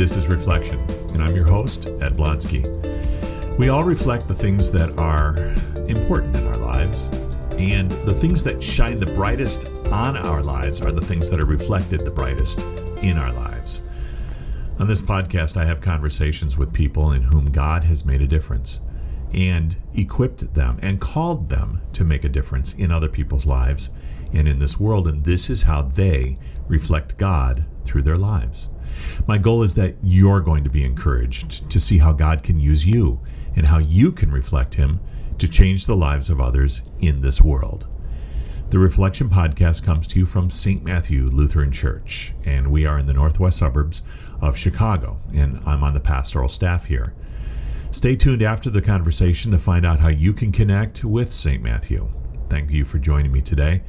This is Reflection, and I'm your host, Ed Blonsky. We all reflect the things that are important in our lives, and the things that shine the brightest on our lives are the things that are reflected the brightest in our lives. On this podcast, I have conversations with people in whom God has made a difference and equipped them and called them to make a difference in other people's lives and in this world. And this is how they reflect God through their lives. My goal is that you're going to be encouraged to see how God can use you and how you can reflect Him to change the lives of others in this world. The Reflection Podcast comes to you from St. Matthew Lutheran Church, and we are in the northwest suburbs of Chicago, and I'm on the pastoral staff here. Stay tuned after the conversation to find out how you can connect with St. Matthew. Thank you for joining me today.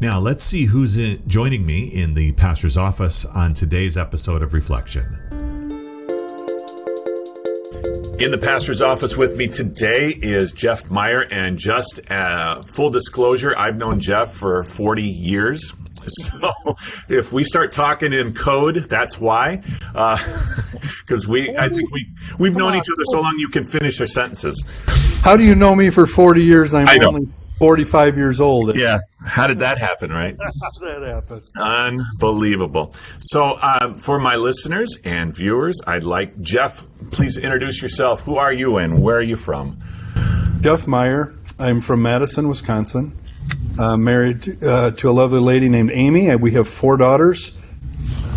Now, let's see who's in, joining me in the pastor's office on today's episode of Reflection. In the pastor's office with me today is Jeff Meyer, and just uh, full disclosure, I've known Jeff for 40 years. So if we start talking in code, that's why. Because uh, we, I think we we've known each other so long you can finish our sentences. How do you know me for 40 years? I'm only 45 years old. Yeah. How did that happen, right? That happen? Unbelievable. So, um, for my listeners and viewers, I'd like Jeff, please introduce yourself. Who are you and where are you from? Jeff Meyer. I'm from Madison, Wisconsin. Uh, married to, uh, to, a lovely lady named Amy. and We have four daughters,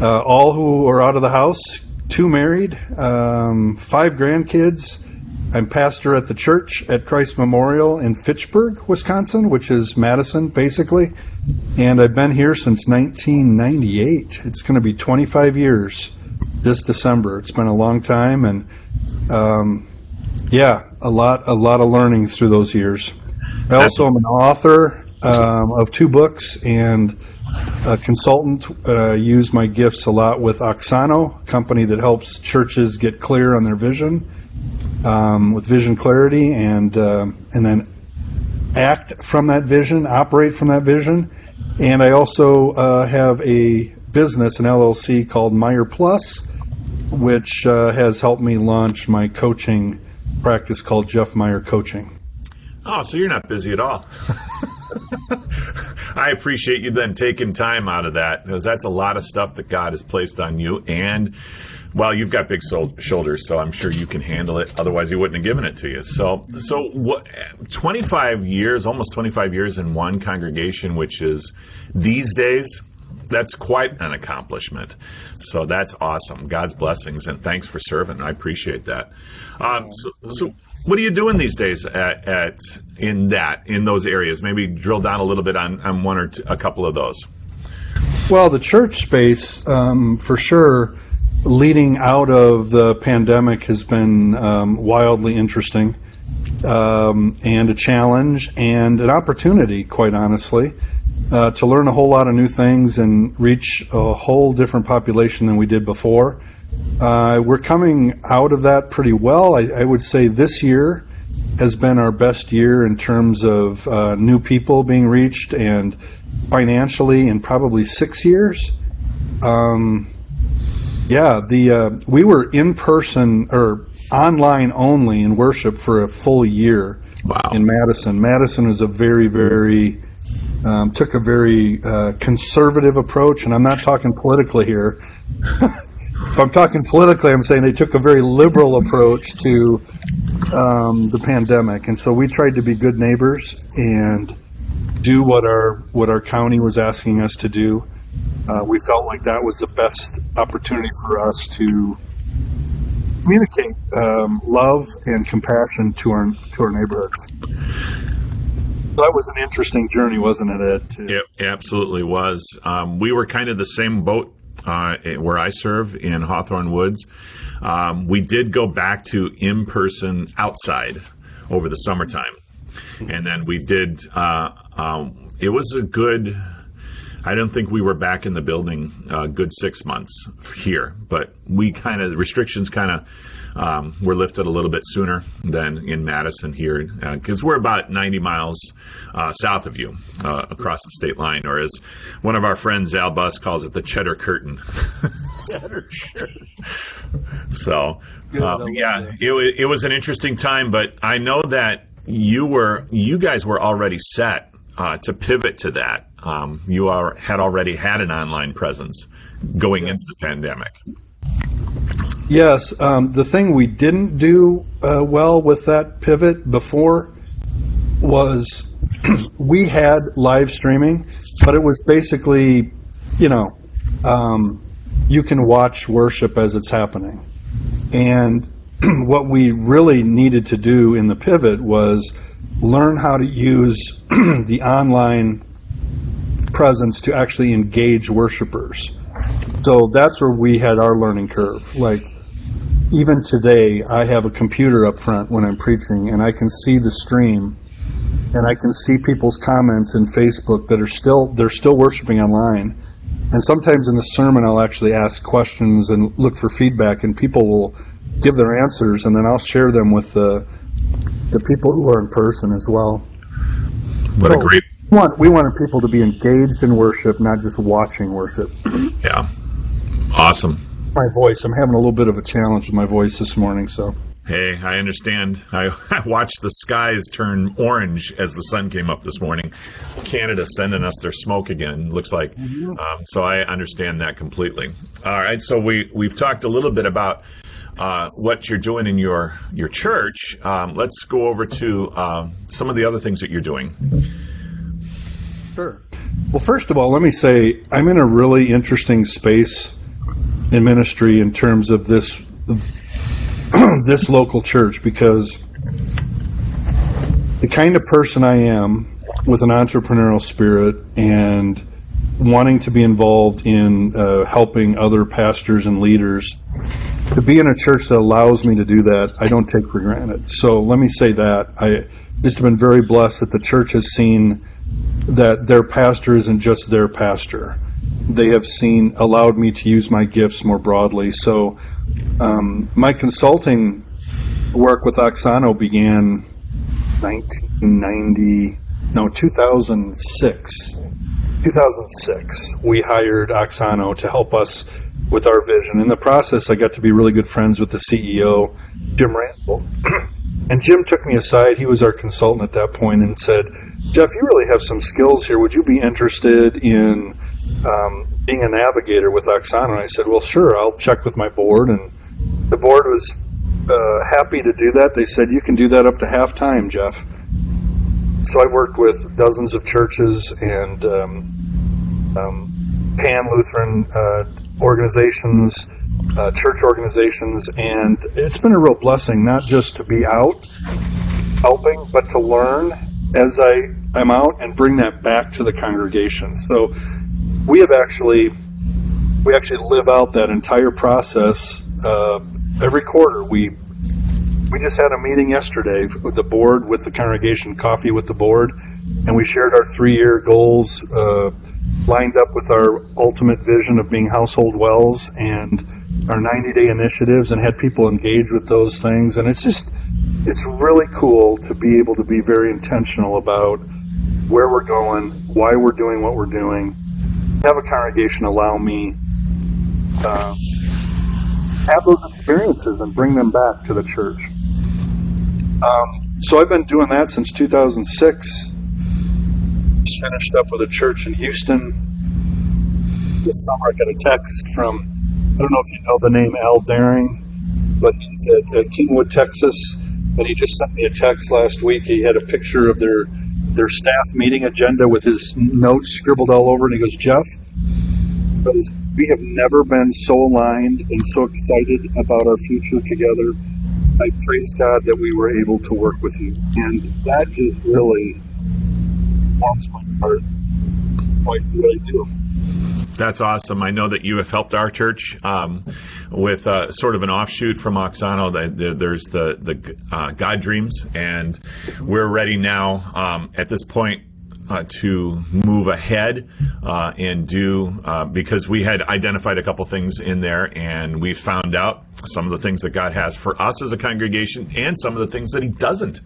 uh, all who are out of the house, two married, um, five grandkids I'm pastor at the church at Christ Memorial in Fitchburg, Wisconsin, which is Madison, basically. And I've been here since 1998. It's going to be 25 years this December. It's been a long time, and um, yeah, a lot, a lot of learnings through those years. I also am an author um, of two books and a consultant. Uh, use my gifts a lot with Auxano, company that helps churches get clear on their vision um, with vision clarity and uh, and then act from that vision, operate from that vision. And I also uh, have a business, an LLC called Meyer Plus, which uh, has helped me launch my coaching practice called Jeff Meyer Coaching. Oh, so you're not busy at all. I appreciate you then taking time out of that because that's a lot of stuff that God has placed on you and well, you've got big shoulders, so I'm sure you can handle it. Otherwise, he wouldn't have given it to you. So, so what? 25 years, almost 25 years in one congregation, which is these days, that's quite an accomplishment. So that's awesome. God's blessings and thanks for serving. I appreciate that. Um, so, so, what are you doing these days at, at, in that in those areas? Maybe drill down a little bit on, on one or two, a couple of those. Well, the church space, um, for sure leading out of the pandemic has been um, wildly interesting um, and a challenge and an opportunity, quite honestly, uh, to learn a whole lot of new things and reach a whole different population than we did before. Uh, we're coming out of that pretty well. I, I, would say this year has been our best year in terms of uh, new people being reached and financially in probably six years. Um, yeah, the uh, we were in person or online only in worship for a full year wow. in Madison. Madison was a very, very um, took a very uh, conservative approach, and I'm not talking politically here. if I'm talking politically, I'm saying they took a very liberal approach to um, the pandemic, and so we tried to be good neighbors and do what our what our county was asking us to do uh, we felt like that was the best opportunity for us to communicate um, love and compassion to our to our neighborhoods. That was an interesting journey, wasn't it, Ed? It absolutely was. Um, we were kind of the same boat uh, where I serve in Hawthorn Woods. Um, we did go back to in person outside over the summertime, and then we did. Uh, um, it was a good I don't think we were back in the building a uh, good six months here, but we kind of restrictions kind of um, were lifted a little bit sooner than in Madison here because uh, we're about 90 miles uh, south of you uh, across the state line, or as one of our friends Al Bus calls it, the cheddar curtain. so, um, yeah, it it was an interesting time, but I know that you were, you guys were already set uh, to pivot to that. Um, you are, had already had an online presence going yes. into the pandemic. Yes, um, the thing we didn't do uh, well with that pivot before was we had live streaming, but it was basically, you know, um, you can watch worship as it's happening. And what we really needed to do in the pivot was learn how to use the online presence to actually engage worshipers. So that's where we had our learning curve. Like, even today, I have a computer up front when I'm preaching, and I can see the stream, and I can see people's comments in Facebook that are still they're still worshiping online. And sometimes in the sermon, I'll actually ask questions and look for feedback, and people will give their answers, and then I'll share them with the the people who are in person as well. What so a great! We, want, we wanted people to be engaged in worship, not just watching worship. Yeah, awesome. My voice. I'm having a little bit of a challenge with my voice this morning, so. Hey, I understand. I, I, watched the skies turn orange as the sun came up this morning. Canada sending us their smoke again. Looks like. Mm-hmm. Um, so I understand that completely. All right. So we we've talked a little bit about uh, what you're doing in your your church. Um, let's go over to uh, some of the other things that you're doing. Sure. Well, first of all, let me say I'm in a really interesting space in ministry in terms of this this local church because the kind of person I am with an entrepreneurial spirit and wanting to be involved in uh, helping other pastors and leaders to be in a church that allows me to do that i don't take for granted. So let me say that. I just have been very blessed that the church has seen that their pastor isn't just their pastor. They have seen allowed me to use my gifts more broadly. So um, my consulting work with Auxano began 1990, no, 2006. 2006, we hired Auxano to help us with our vision. In the process, I got to be really good friends with the CEO, Jim Randall. and Jim took me aside. He was our consultant at that point and said, Jeff, you really have some skills here. Would you be interested in um, being a navigator with Auxano? And I said, well, sure, I'll check with my board. And the board was uh, happy to do that. They said, you can do that up to half time, Jeff. So I've worked with dozens of churches and um, um, pan Lutheran uh, organizations, uh, church organizations, and it's been a real blessing not just to be out helping, but to learn as I am out and bring that back to the congregation. So we have actually we actually live out that entire process uh, every quarter. We we just had a meeting yesterday with the board, with the congregation, coffee with the board, and we shared our three-year goals, uh, lined up with our ultimate vision of being household wells and our 90-day initiatives, and had people engage with those things. And it's just, it's really cool to be able to be very intentional about where we're going, why we're doing what we're doing. Have a congregation allow me. Uh, have those experiences and bring them back to the church. Um, so I've been doing that since 2006. Just finished up with a church in Houston. This summer I got a text from, I don't know if you know the name Al Daring, but he's at, at Kingwood, Texas. And he just sent me a text last week. He had a picture of their their staff meeting agenda with his notes scribbled all over, and he goes, Jeff, we have never been so aligned and so excited about our future together. I praise God that we were able to work with you. And that just really warms my heart quite really do. That's awesome. I know that you have helped our church um, with uh, sort of an offshoot from Auxano. There's the the uh, God Dreams, and we're ready now. Um, at this point, uh, to move ahead uh, and do uh, because we had identified a couple things in there and we found out some of the things that God has for us as a congregation and some of the things that He doesn't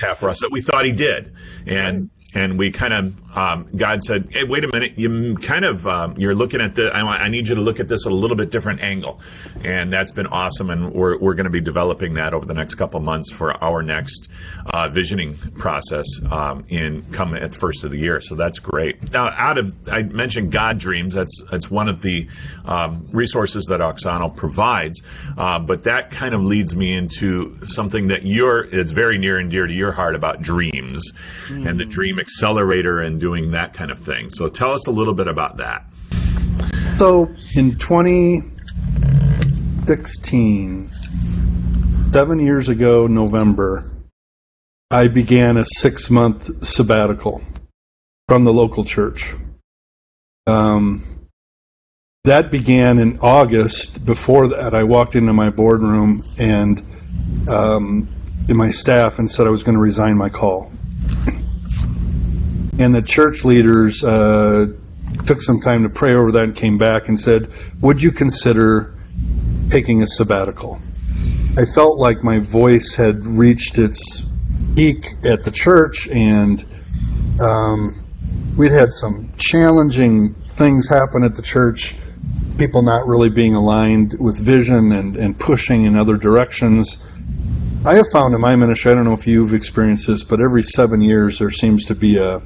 have for us that we thought He did. And and we kind of um, God said, "Hey, wait a minute! You kind of um, you're looking at the. I, I, need you to look at this at a little bit different angle," and that's been awesome. And we're we're going to be developing that over the next couple months for our next uh, visioning process um, in come at the first of the year. So that's great. Now, out of I mentioned God Dreams. That's that's one of the um, resources that Auxano provides, uh, but that kind of leads me into something that you're it's very near and dear to your heart about dreams mm. and the Dream Accelerator and doing that kind of thing. So tell us a little bit about that. So in 2016, seven years ago, November, I began a six month sabbatical from the local church. Um, that began in August. Before that, I walked into my boardroom and um, in my staff and said I was going to resign my call. And the church leaders uh, took some time to pray over that and came back and said, Would you consider taking a sabbatical? I felt like my voice had reached its peak at the church, and um, we'd had some challenging things happen at the church. People not really being aligned with vision and, and pushing in other directions. I have found in my ministry, I don't know if you've experienced this, but every seven years there seems to be a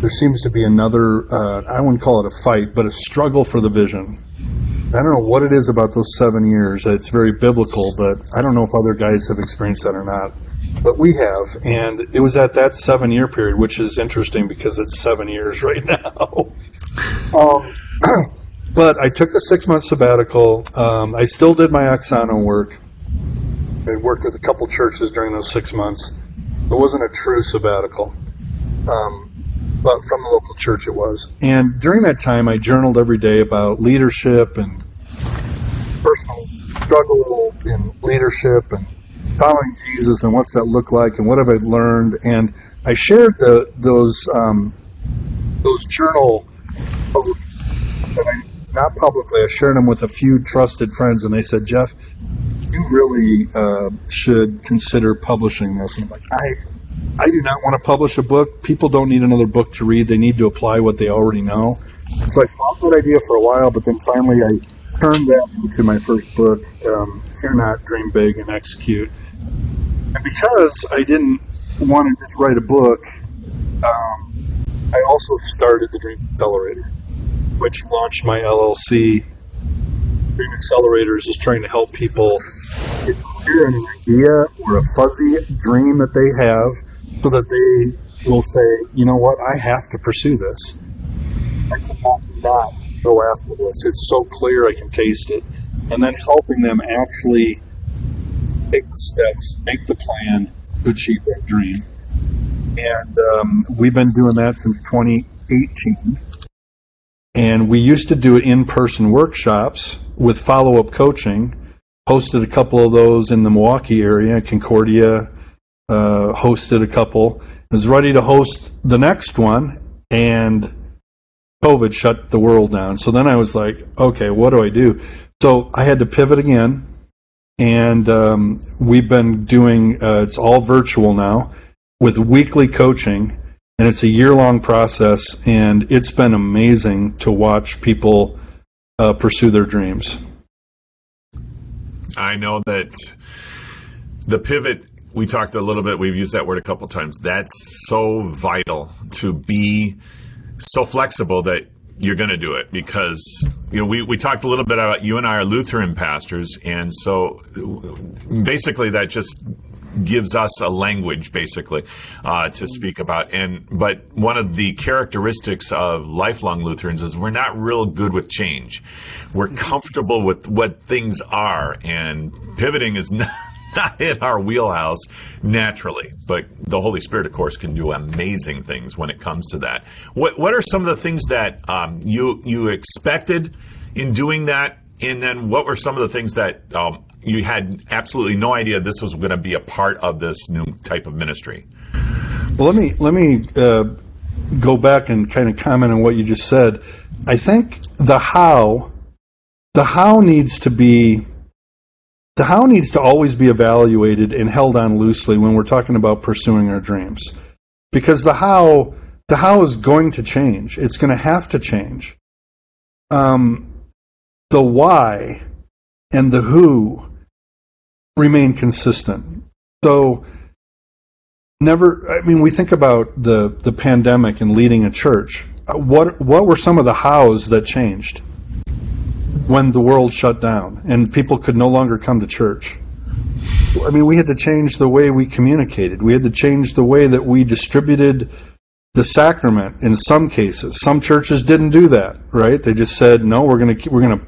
there seems to be another uh, I wouldn't call it a fight, but a struggle for the vision. I don't know what it is about those seven years. It's very biblical, but I don't know if other guys have experienced that or not. But we have, and it was at that seven year period, which is interesting because it's seven years right now. um, but I took the six month sabbatical. Um, I still did my Auxano work. I worked with a couple churches during those six months. It wasn't a true sabbatical, um, but from the local church it was. And during that time, I journaled every day about leadership and personal struggle in leadership and following Jesus and what's that look like and what have I learned. And I shared the, those um, those journal posts that I not publicly. I shared them with a few trusted friends, and they said, Jeff, you really uh, should consider publishing this. And I'm like, I, I do not want to publish a book. People don't need another book to read. They need to apply what they already know. So I thought that idea for a while, but then finally I turned that into my first book, um, Fear Not, Dream Big, and Execute. And because I didn't want to just write a book, um, I also started the Dream Accelerator, which launched my LLC. Dream Accelerators is trying to help people get clear an idea or a fuzzy dream that they have so that they will say, you know what, I have to pursue this. I cannot not go after this. It's so clear I can taste it. And then helping them actually take the steps, make the plan to achieve that dream. And um, we've been doing that since 2018. And we used to do it in person workshops with follow up coaching hosted a couple of those in the Milwaukee area. Concordia uh, hosted a couple. Was ready to host the next one, and COVID shut the world down. So then I was like, okay, what do I do? So I had to pivot again, and um, we've been doing. Uh, it's all virtual now with weekly coaching. And it's a year long process, and it's been amazing to watch people uh, pursue their dreams. I know that the pivot we talked a little bit we've used that word a couple times that's so vital to be so flexible that you're going to do it because you know we, we talked a little bit about you and i are lutheran pastors and so basically that just gives us a language basically uh, to speak about. And but one of the characteristics of lifelong Lutherans is we're not real good with change. We're comfortable with what things are, and pivoting is not. Not in our wheelhouse naturally, but the Holy Spirit, of course, can do amazing things when it comes to that. What What are some of the things that um, you you expected in doing that, and then what were some of the things that um, you had absolutely no idea this was going to be a part of this new type of ministry. Well, let me let me uh, go back and kind of comment on what you just said. I think the how, the how needs to be, the how needs to always be evaluated and held on loosely when we're talking about pursuing our dreams. because the how the how is going to change. It's going to have to change. Um, the why and the who remain consistent. So never I mean we think about the the pandemic and leading a church. Uh, What what were some of the hows that changed when the world shut down and people could no longer come to church? I mean, we had to change the way we communicated. We had to change the way that we distributed the sacrament in some cases. Some churches didn't do that, right? They just said, "No, we're going to we're going to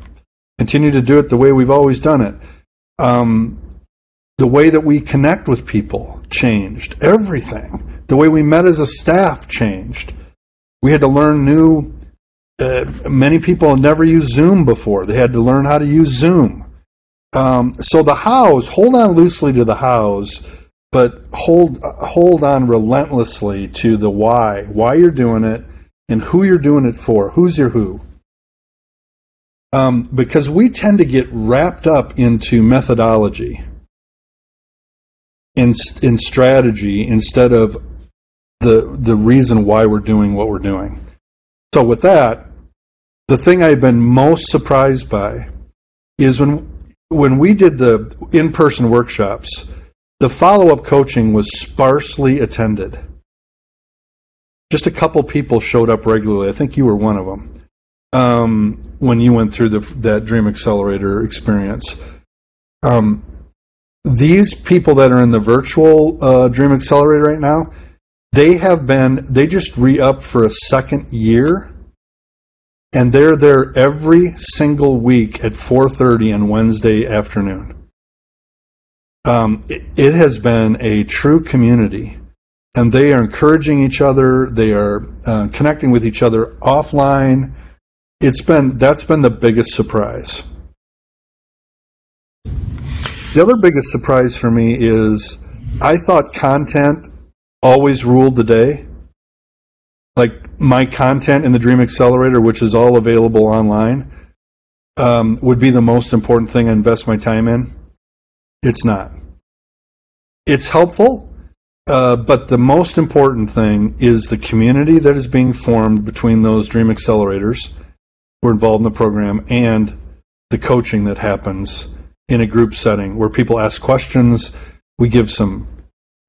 continue to do it the way we've always done it." Um, the way that we connect with people changed. Everything. The way we met as a staff changed. We had to learn new. Uh, many people had never used Zoom before. They had to learn how to use Zoom. Um, so the hows, hold on loosely to the hows, but hold hold on relentlessly to the why, why you're doing it, and who you're doing it for. Who's your who? Um, because we tend to get wrapped up into methodology, in in strategy instead of the the reason why we're doing what we're doing. So with that, the thing I've been most surprised by is when when we did the in-person workshops, the follow-up coaching was sparsely attended. Just a couple people showed up regularly. I think you were one of them um, when you went through the, that Dream Accelerator experience. Um, these people that are in the virtual uh, Dream Accelerator right now, they have been they just re-up for a second year and they're there every single week at 4.30 on wednesday afternoon. Um, it, it has been a true community. And they are encouraging each other. They are uh, connecting with each other offline. It's been that's been the biggest surprise. The other biggest surprise for me is i thought content always ruled the day my content in the Dream Accelerator, which is all available online, um, would be the most important thing I invest my time in. It's not. It's helpful, uh, but the most important thing is the community that is being formed between those Dream Accelerators who are involved in the program and the coaching that happens in a group setting where people ask questions. We give some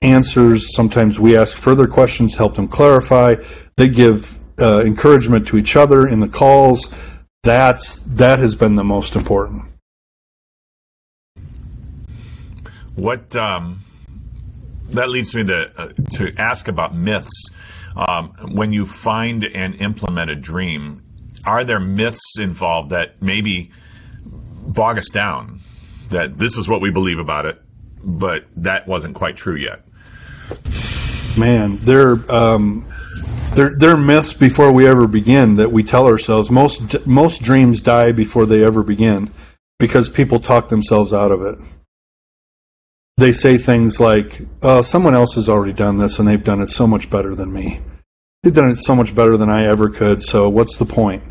answers. Sometimes we ask further questions help them clarify. They give uh, encouragement to each other in the calls. That's that has been the most important. What um, that leads me to uh, to ask about myths. Um, when you find and implement a dream, are there myths involved that maybe bog us down? That this is what we believe about it, but that wasn't quite true yet. Man, they're um, they're, they're myths before we ever begin that we tell ourselves. Most most dreams die before they ever begin because people talk themselves out of it. They say things like, "Oh, someone else has already done this, and they've done it so much better than me. They've done it so much better than I ever could. So what's the point?"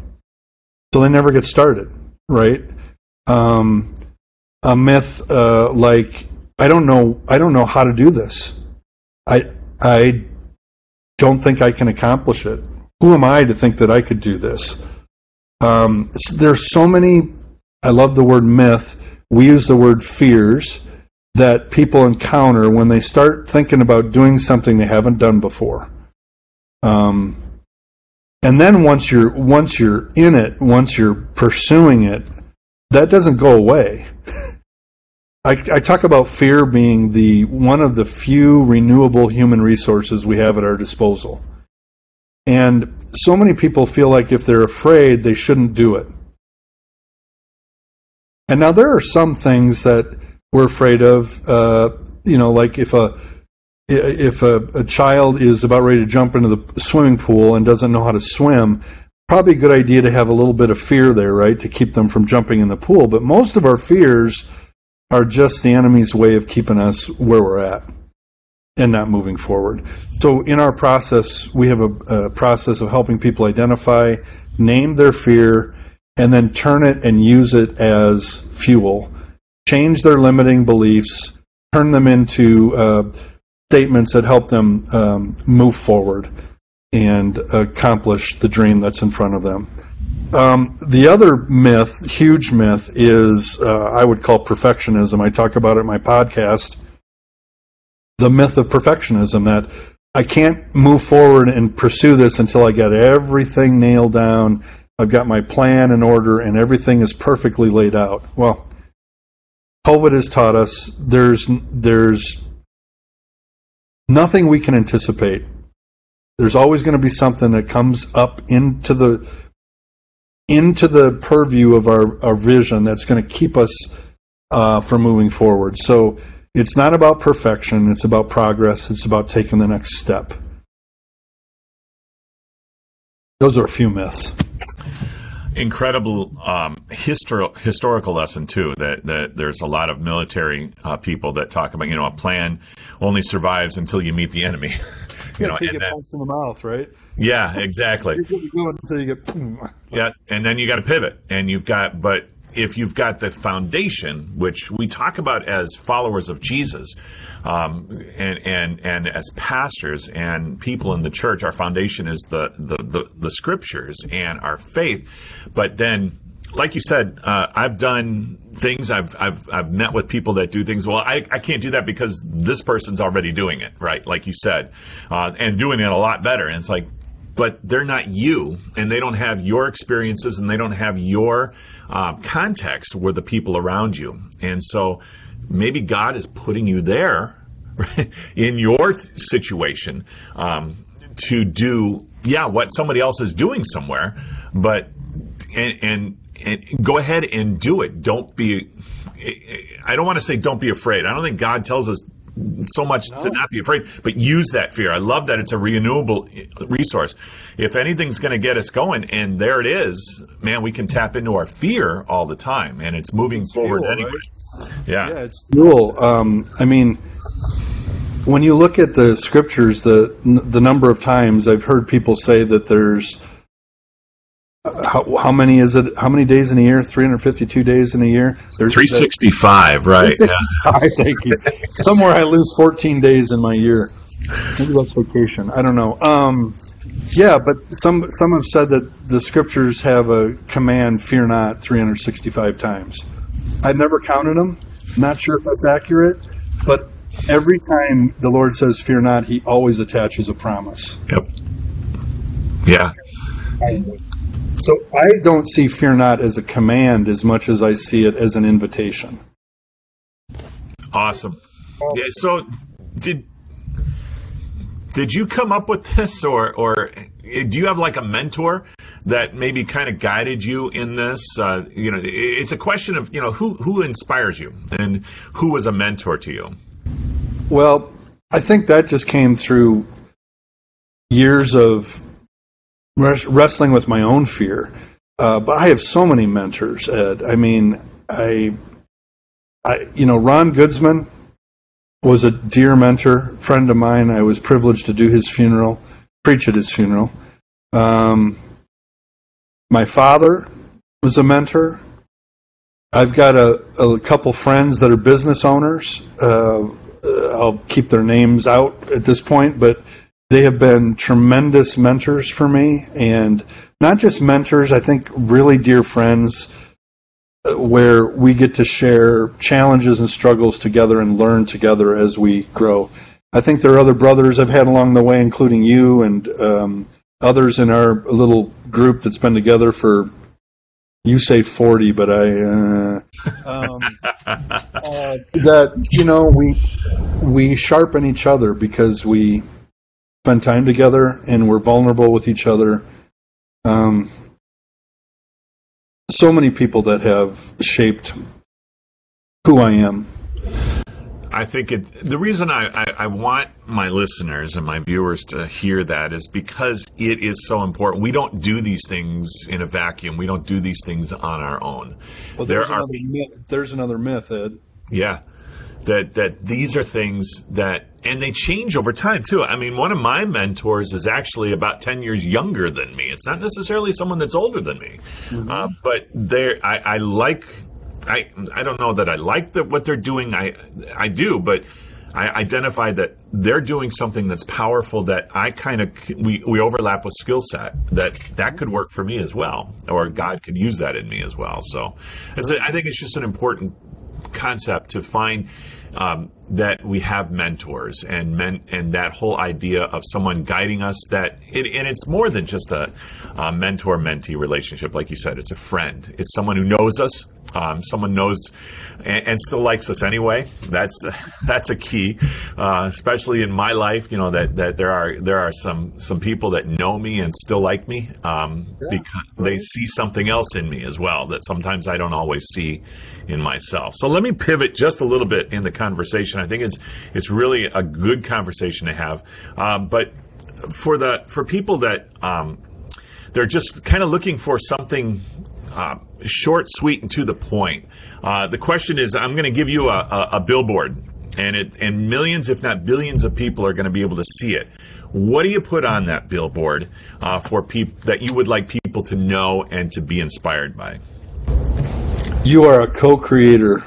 So they never get started, right? Um, a myth uh, like, "I don't know, I don't know how to do this." I I don't think I can accomplish it. Who am I to think that I could do this? Um, there's so many. I love the word myth. We use the word fears that people encounter when they start thinking about doing something they haven't done before. Um, and then once you're once you're in it, once you're pursuing it, that doesn't go away. I, I, talk about fear being the one of the few renewable human resources we have at our disposal. And so many people feel like if they're afraid, they shouldn't do it. And now there are some things that we're afraid of. Uh, you know, like if a if a, a child is about ready to jump into the swimming pool and doesn't know how to swim, probably a good idea to have a little bit of fear there, right, to keep them from jumping in the pool. But most of our fears are just the enemy's way of keeping us where we're at and not moving forward. So, in our process, we have a, a, process of helping people identify, name their fear, and then turn it and use it as fuel. Change their limiting beliefs, turn them into uh, statements that help them um, move forward and accomplish the dream that's in front of them. Um, the other myth, huge myth, is uh, I would call perfectionism. I talk about it in my podcast. The myth of perfectionism that I can't move forward and pursue this until I get everything nailed down. I've got my plan in order and everything is perfectly laid out. Well, COVID has taught us there's there's nothing we can anticipate. There's always going to be something that comes up into the into the purview of our, our vision that's going to keep us uh, from moving forward. So it's not about perfection, it's about progress, it's about taking the next step. Those are a few myths. Incredible um, histor- historical lesson too. That, that there's a lot of military uh, people that talk about you know a plan only survives until you meet the enemy. you know, take a punch in the mouth, right? Yeah, exactly. until you get. yeah, and then you got to pivot, and you've got, but if you've got the foundation, which we talk about as followers of Jesus, um, and and and as pastors and people in the church, our foundation is the the, the, the scriptures and our faith. But then, like you said, uh, I've done things. I've I've I've met with people that do things. Well, I, I can't do that because this person's already doing it, right? Like you said, uh, and doing it a lot better. And it's like, but they're not you and they don't have your experiences and they don't have your uh, context with the people around you and so maybe god is putting you there in your situation um, to do yeah what somebody else is doing somewhere but and, and and go ahead and do it don't be i don't want to say don't be afraid i don't think god tells us so much no. to not be afraid, but use that fear. I love that it's a renewable resource. If anything's going to get us going, and there it is, man, we can tap into our fear all the time, and it's moving it's forward fuel, anyway. Right? Yeah, yeah, it's fuel. Um, I mean, when you look at the scriptures, the the number of times I've heard people say that there's how, how, many is it? How many days in a year? 352 days in a year? There's 365, right. 365, yeah. thank you. Somewhere I lose 14 days in my year. Maybe that's vacation. I don't know. Um, yeah, but some some have said that the scriptures have a command, fear not, 365 times. I've never counted them. Not sure if that's accurate, but every time the Lord says fear not, he always attaches a promise. Yep. Yeah. So I don't see fear not as a command as much as I see it as an invitation. Awesome. Yeah, so did did you come up with this or or do you have like a mentor that maybe kind of guided you in this uh, you know it's a question of you know who who inspires you and who was a mentor to you well i think that just came through years of wrestling with my own fear. Uh, but I have so many mentors, Ed. I mean, I, I, you know, Ron Goodsman was a dear mentor, friend of mine. I was privileged to do his funeral, preach at his funeral. Um, my father was a mentor. I've got a, a couple friends that are business owners. Uh, I'll keep their names out at this point, but they have been tremendous mentors for me, and not just mentors, I think really dear friends uh, where we get to share challenges and struggles together and learn together as we grow. I think there are other brothers I've had along the way, including you and um, others in our little group that's been together for you say 40 but i uh, um, uh, that you know we we sharpen each other because we spend time together and we're vulnerable with each other. Um, so many people that have shaped who I am. I think it, the reason I, I, I, want my listeners and my viewers to hear that is because it is so important. We don't do these things in a vacuum. We don't do these things on our own. Well, there's, there another, are, myth, there's another myth, Ed. Yeah, that that these are things that and they change over time too. I mean, one of my mentors is actually about ten years younger than me. It's not necessarily someone that's older than me, mm-hmm. uh, but they I, I, like. I I don't know that I like the, what they're doing. I I do, but I identify that they're doing something that's powerful that I kind of we, we overlap with skill set that that could work for me as well, or God could use that in me as well. So, I think it's just an important concept to find um, that we have mentors and men, and that whole idea of someone guiding us that it, and it's more than just a, a mentor mentee relationship like you said it's a friend. It's someone who knows us um, someone knows and, and, still likes us anyway. That's that's a key uh, especially in my life you know that, that there are there are some some people that know me and still like me um, yeah, because they see something else in me as well that sometimes I don't always see in myself. So let me pivot just a little bit in the conversation. I think it's it's really a good conversation to have. Um, but for the for people that um, they're just kind of looking for something uh, short, sweet, and to the point. Uh, the question is, I'm going to give you a, a, a billboard, and it and millions, if not billions, of people are going to be able to see it. What do you put on that billboard uh, for people that you would like people to know and to be inspired by? You are a co-creator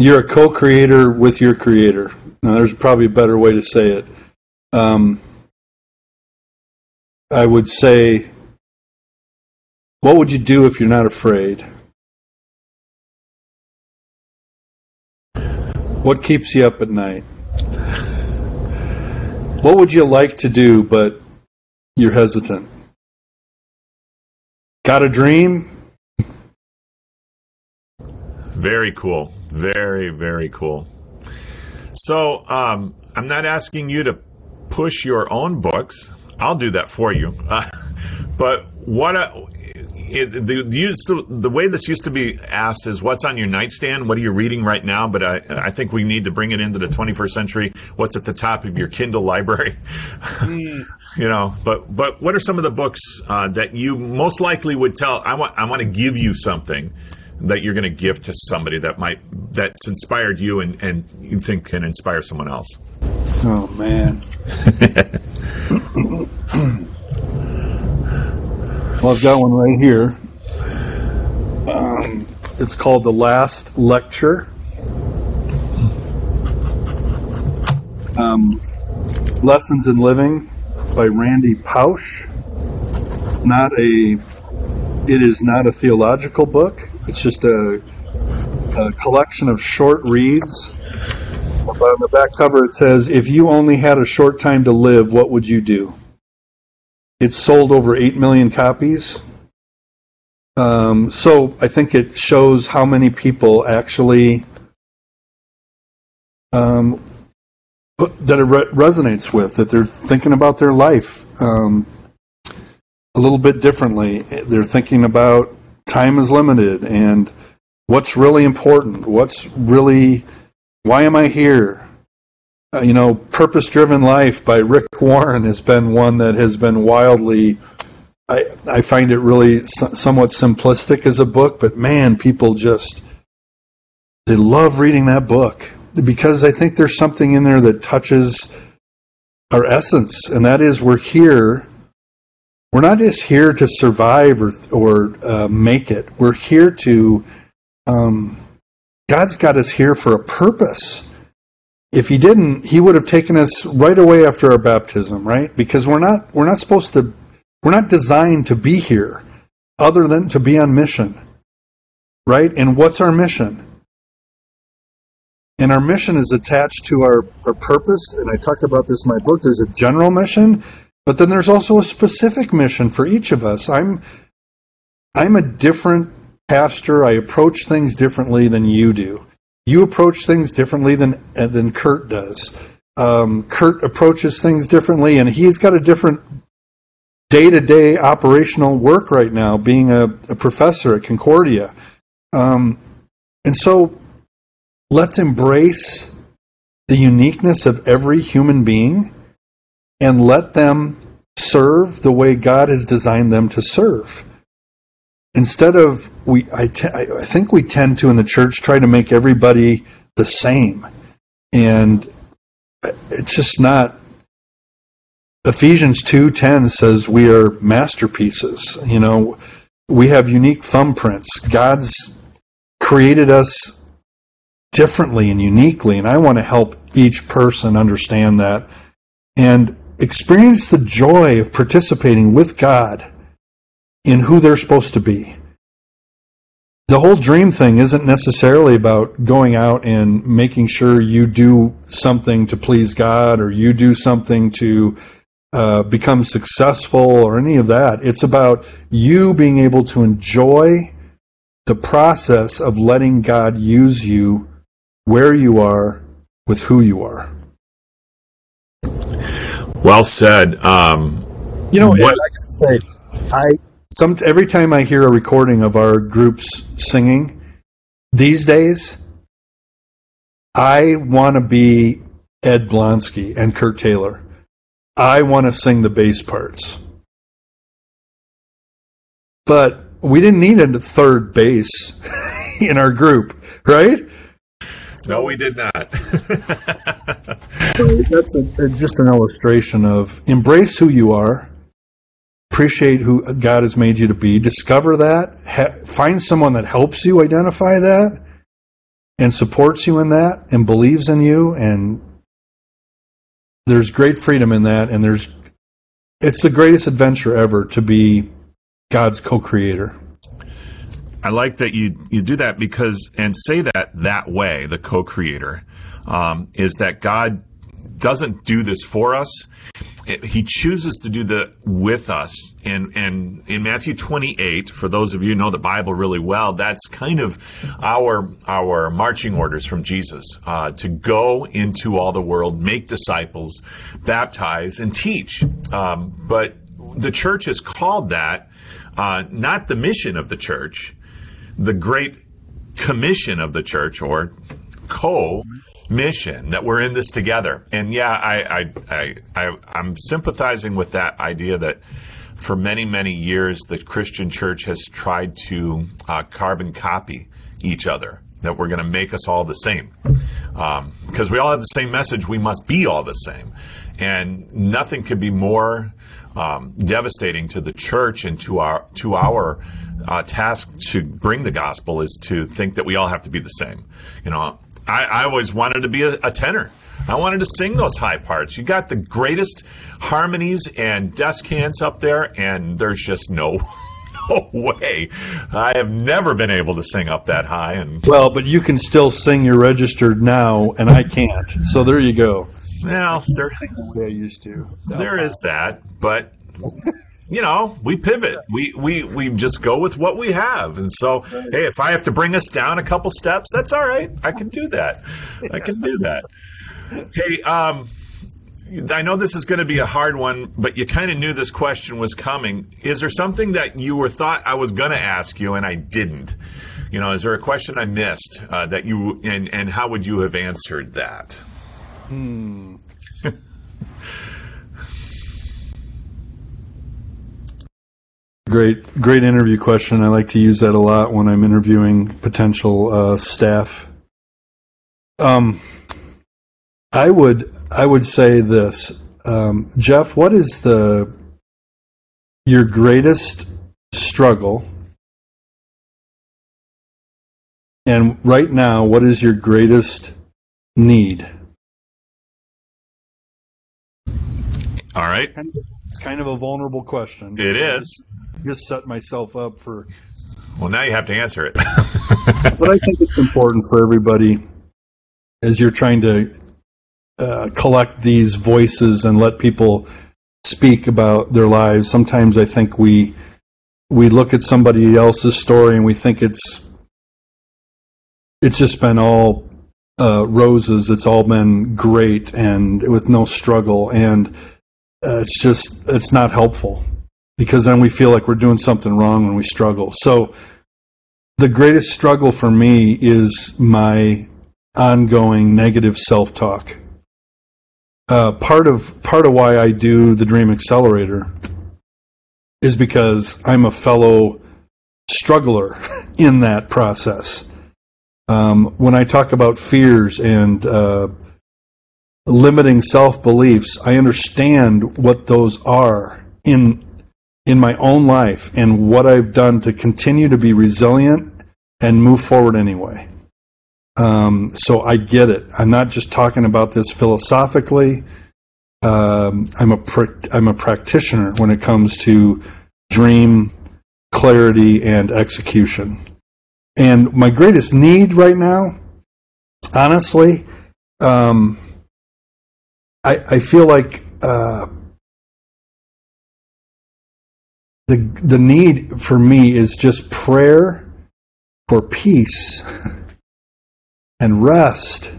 you're a co-creator with your creator. Now, there's probably a better way to say it. Um, I would say, what would you do if you're not afraid? What keeps you up at night? What would you like to do, but you're hesitant? Got a dream? Very cool. Very, very cool. So, um, I'm not asking you to push your own books. I'll do that for you. Uh, but what a, it, the, the, the, way this used to be asked is what's on your nightstand? What are you reading right now? But I, I think we need to bring it into the 21st century. What's at the top of your Kindle library? Mm. you know, but but what are some of the books uh, that you most likely would tell? I want I want to give you something that you're going to give to somebody that might that's inspired you and, and you think can inspire someone else? Oh man. well, I've got one right here. Um, it's called The Last Lecture. Um, Lessons in Living by Randy Pausch. Not a. It is not a theological book. It's just a, a collection of short reads. But on the back cover, it says, If you only had a short time to live, what would you do? It's sold over 8 million copies. Um, so I think it shows how many people actually um, that it re- resonates with, that they're thinking about their life um, a little bit differently. They're thinking about time is limited and what's really important what's really why am i here uh, you know purpose driven life by rick warren has been one that has been wildly i i find it really somewhat simplistic as a book but man people just they love reading that book because i think there's something in there that touches our essence and that is we're here we're not just here to survive or or uh, make it. We're here to. Um, God's got us here for a purpose. If He didn't, He would have taken us right away after our baptism, right? Because we're not we're not supposed to. We're not designed to be here, other than to be on mission, right? And what's our mission? And our mission is attached to our, our purpose. And I talk about this in my book. There's a general mission but then there's also a specific mission for each of us. I'm I'm a different pastor. I approach things differently than you do. You approach things differently than uh, than Kurt does. Um, Kurt approaches things differently, and he's got a different day to day operational work right now, being a, a professor at Concordia. Um, and so let's embrace the uniqueness of every human being and let them serve the way God has designed them to serve. Instead of we, I, te- I think we tend to in the church try to make everybody the same, and uh, it's just not. Ephesians two ten says we are masterpieces. You know, we have unique thumbprints. God's created us differently and uniquely. And I want to help each person understand that and experience the joy of participating with God in who they're supposed to be. The whole dream thing isn't necessarily about going out and making sure you do something to please God or you do something to uh, become successful or any of that. It's about you being able to enjoy the process of letting God use you where you are with who you are. Well said. Um, you know, what, I say, I some every time I hear a recording of our groups singing these days, I want to be Ed Blonsky and Kurt Taylor. I want to sing the bass parts. But we didn't need a third bass in our group, right? No, we did not. That's a, just an illustration of embrace who you are, appreciate who God has made you to be, discover that, ha- find someone that helps you identify that, and supports you in that, and believes in you, and there's great freedom in that, and there's it's the greatest adventure ever to be God's co-creator. I like that you you do that because and say that that way. The co-creator um, is that God doesn't do this for us. He chooses to do the with us. And and in Matthew 28, for those of you who know the Bible really well, that's kind of our our marching orders from Jesus uh, to go into all the world, make disciples, baptize, and teach. Um, but the church has called that, uh, not the mission of the church the great commission of the church or co mission that we're in this together. And yeah, I, I, I, I, am sympathizing with that idea that for many, many years, the Christian church has tried to uh, carbon copy each other. That we're going to make us all the same. Because um, we all have the same message, we must be all the same. And nothing could be more um, devastating to the church and to our, to our uh, task to bring the gospel is to think that we all have to be the same. You know, I, I always wanted to be a, a tenor. I wanted to sing those high parts. You got the greatest harmonies and descants up there, and there's just no no way. I have never been able to sing up that high. And well, but you can still sing your registered now, and I can't. So there you go. Well, there, I used to. There is that, but you know, we pivot. We, we, we just go with what we have. And so, hey, if I have to bring us down a couple steps, that's all right. I can do that. I can do that. Hey, um, I know this is going to be a hard one, but you kind of knew this question was coming. Is there something that you were thought I was going to ask you and I didn't? You know, is there a question I missed uh, that you and and how would you have answered that? Hmm. Great, great interview question. I like to use that a lot when I'm interviewing potential uh, staff. Um, I would, I would say this, um, Jeff. What is the your greatest struggle? And right now, what is your greatest need? All right. It's kind of a vulnerable question. It is just set myself up for. Well, now you have to answer it. but I think it's important for everybody as you're trying to uh, collect these voices and let people speak about their lives. Sometimes I think we we look at somebody else's story and we think it's it's just been all uh, roses. It's all been great and with no struggle, and uh, it's just it's not helpful because then we feel like we're doing something wrong when we struggle. So the greatest struggle for me is my ongoing negative self-talk. Uh, part of part of why I do the Dream Accelerator is because I'm a fellow struggler in that process. Um, when I talk about fears and uh, limiting self beliefs, I understand what those are in in my own life and what I've done to continue to be resilient and move forward anyway. Um, so I get it. I'm not just talking about this philosophically. Um, I'm a I'm a practitioner when it comes to dream clarity and execution. And my greatest need right now, honestly, um, I, I feel like uh, the the need for me is just prayer for peace and rest.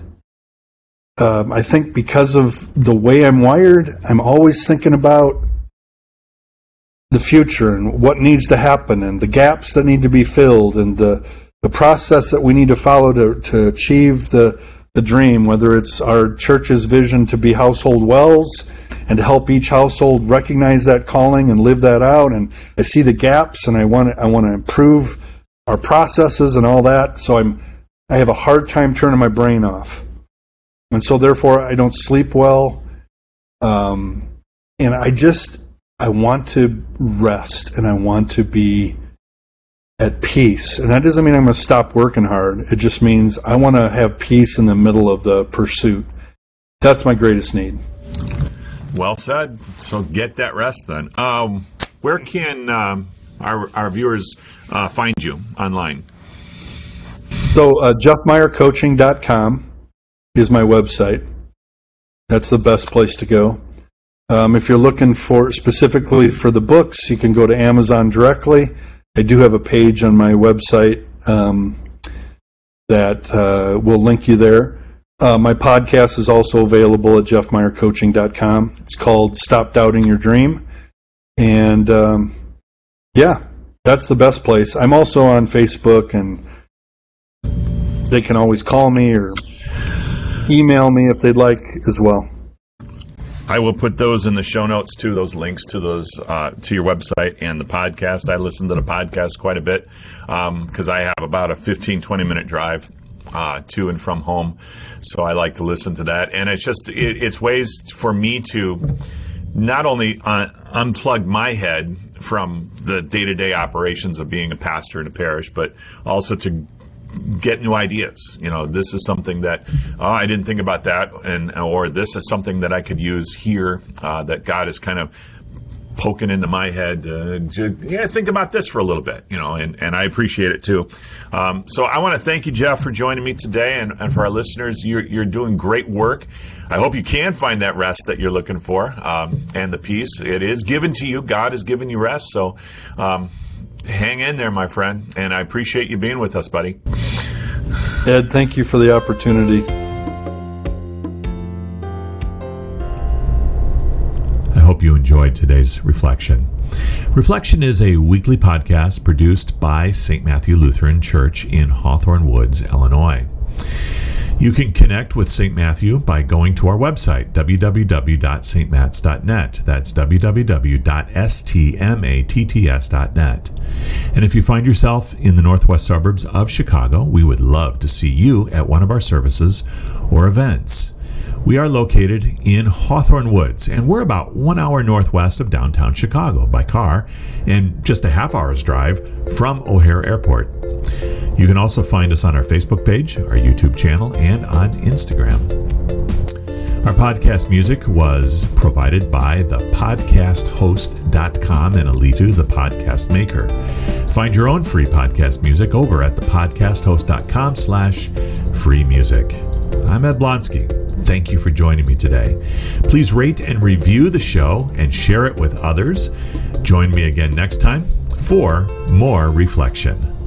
Um, I think because of the way I'm wired, I'm always thinking about the future and what needs to happen and the gaps that need to be filled and the the process that we need to follow to, to achieve the the dream, whether it's our church's vision to be household wells and to help each household recognize that calling and live that out. And I see the gaps and I want to, I want to improve our processes and all that. So I'm, I have a hard time turning my brain off. And so therefore I don't sleep well. Um, and I just, I want to rest and I want to be at peace. And that doesn't mean I'm going to stop working hard. It just means I want to have peace in the middle of the pursuit. That's my greatest need. Well said. So get that rest then. Um, where can um, our, our viewers uh, find you online? So, uh, jeffmeyercoaching.com is my website. That's the best place to go. Um, if you're looking for specifically for the books, you can go to Amazon directly. I do have a page on my website um, that uh, will link you there. Uh, my podcast is also available at jeffmeyercoaching.com. It's called Stop Doubting Your Dream. And um, yeah, that's the best place. I'm also on Facebook, and they can always call me or email me if they'd like as well. I will put those in the show notes too. Those links to those uh, to your website and the podcast. I listen to the podcast quite a bit because um, I have about a 15, 20 minute drive uh, to and from home, so I like to listen to that. And it's just it, it's ways for me to not only un- unplug my head from the day to day operations of being a pastor in a parish, but also to get new ideas. You know, this is something that oh, I didn't think about that, and or this is something that I could use here uh, that God is kind of poking into my head. Uh, yeah, think about this for a little bit, you know, and, and I appreciate it too. Um, so I want to thank you, Jeff, for joining me today, and, and for our listeners, you're, you're doing great work. I hope you can find that rest that you're looking for um, and the peace. It is given to you. God has given you rest. So. Um, hang in there, my friend, and I appreciate you being with us, buddy. Ed, thank you for the opportunity. Hope you enjoyed today's reflection. Reflection is a weekly podcast produced by St. Matthew Lutheran Church in Hawthorn Woods, Illinois. You can connect with St. Matthew by going to our website, www.stmatts.net. That's www.stmatts.net. And if you find yourself in the northwest suburbs of Chicago, we would love to see you at one of our services or events. We are located in Hawthorn Woods, and we're about one hour northwest of downtown Chicago by car and just a half hour's drive from O'Hare Airport. You can also find us on our Facebook page, our YouTube channel, and on Instagram. Our podcast music was provided by the podcasthost.com and Alitu, the podcast maker. Find your own free podcast music over at thepodcasthost.com slash free music. I'm Ed Blonsky. Thank you for joining me today. Please rate and review the show and share it with others. Join me again next time for more reflection.